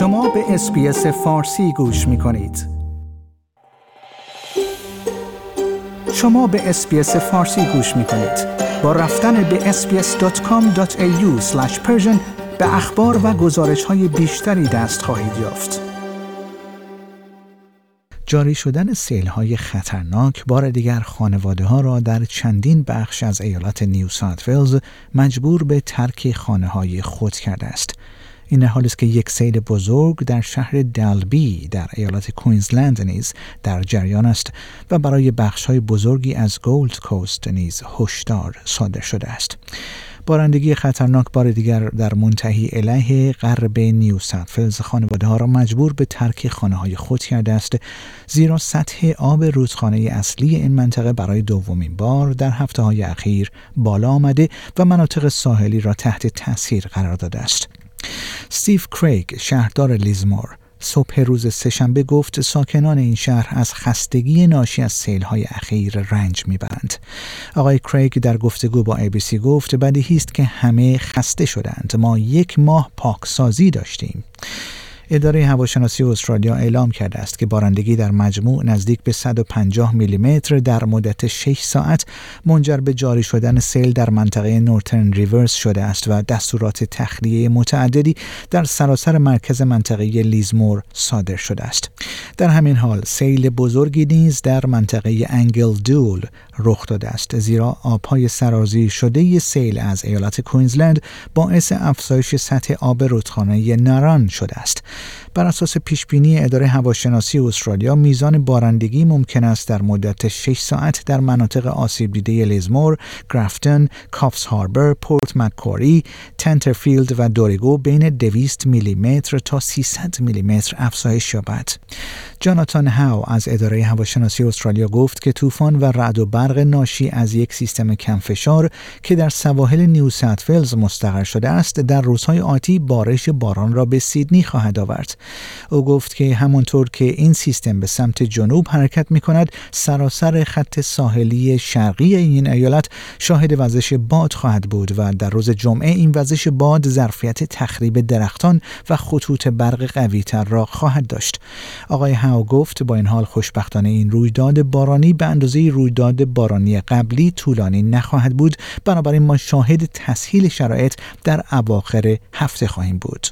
شما به اس بی اس فارسی گوش می کنید. شما به اس بی اس فارسی گوش می کنید. با رفتن به sbs.com.au به اخبار و گزارش های بیشتری دست خواهید یافت. جاری شدن سیل های خطرناک بار دیگر خانواده ها را در چندین بخش از ایالات نیو ساوت مجبور به ترک خانه های خود کرده است. این حال است که یک سیل بزرگ در شهر دلبی در ایالت کوینزلند نیز در جریان است و برای بخش های بزرگی از گولد کوست نیز هشدار صادر شده است. بارندگی خطرناک بار دیگر در منتهی علیه غرب نیو ساوت خانواده ها را مجبور به ترک خانه های خود کرده است زیرا سطح آب رودخانه اصلی این منطقه برای دومین بار در هفته های اخیر بالا آمده و مناطق ساحلی را تحت تاثیر قرار داده است. ستیو کریگ شهردار لیزمور صبح روز سهشنبه گفت ساکنان این شهر از خستگی ناشی از سیلهای اخیر رنج می‌برند. آقای کریگ در گفتگو با ABC گفت بدیهی است که همه خسته شدند. ما یک ماه پاکسازی داشتیم. اداره هواشناسی استرالیا اعلام کرده است که بارندگی در مجموع نزدیک به 150 میلیمتر در مدت 6 ساعت منجر به جاری شدن سیل در منطقه نورترن ریورس شده است و دستورات تخلیه متعددی در سراسر مرکز منطقه لیزمور صادر شده است. در همین حال سیل بزرگی نیز در منطقه انگل دول رخ داده است زیرا آبهای سرازیر شده سیل از ایالت کوینزلند باعث افزایش سطح آب رودخانه ناران شده است بر اساس پیشبینی اداره هواشناسی استرالیا میزان بارندگی ممکن است در مدت 6 ساعت در مناطق آسیب دیده لیزمور، گرافتن، کافس هاربر، پورت مککوری، تنترفیلد و دورگو بین 200 میلیمتر تا 300 میلیمتر افزایش یابد. جاناتان هاو از اداره هواشناسی استرالیا گفت که طوفان و رعد و برق ناشی از یک سیستم کمفشار که در سواحل نیو ساوت مستقر شده است در روزهای آتی بارش باران را به سیدنی خواهد آورد. او گفت که همانطور که این سیستم به سمت جنوب حرکت می کند سراسر خط ساحلی شرقی این ایالت شاهد وزش باد خواهد بود و در روز جمعه این وزش باد ظرفیت تخریب درختان و خطوط برق قوی تر را خواهد داشت. آقای هاو گفت با این حال خوشبختانه این رویداد بارانی به اندازه رویداد بارانی قبلی طولانی نخواهد بود بنابراین ما شاهد تسهیل شرایط در اواخر هفته خواهیم بود.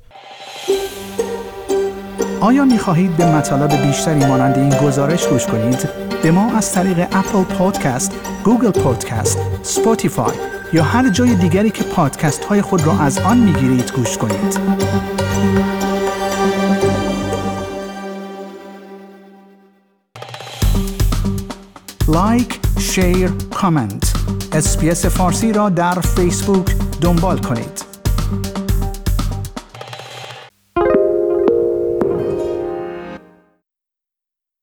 آیا می خواهید به مطالب بیشتری مانند این گزارش گوش کنید؟ به ما از طریق اپل پادکست، گوگل پادکست، سپوتیفای یا هر جای دیگری که پادکست های خود را از آن می گیرید گوش کنید. لایک، share، کامنت. فارسی را در فیسبوک دنبال کنید.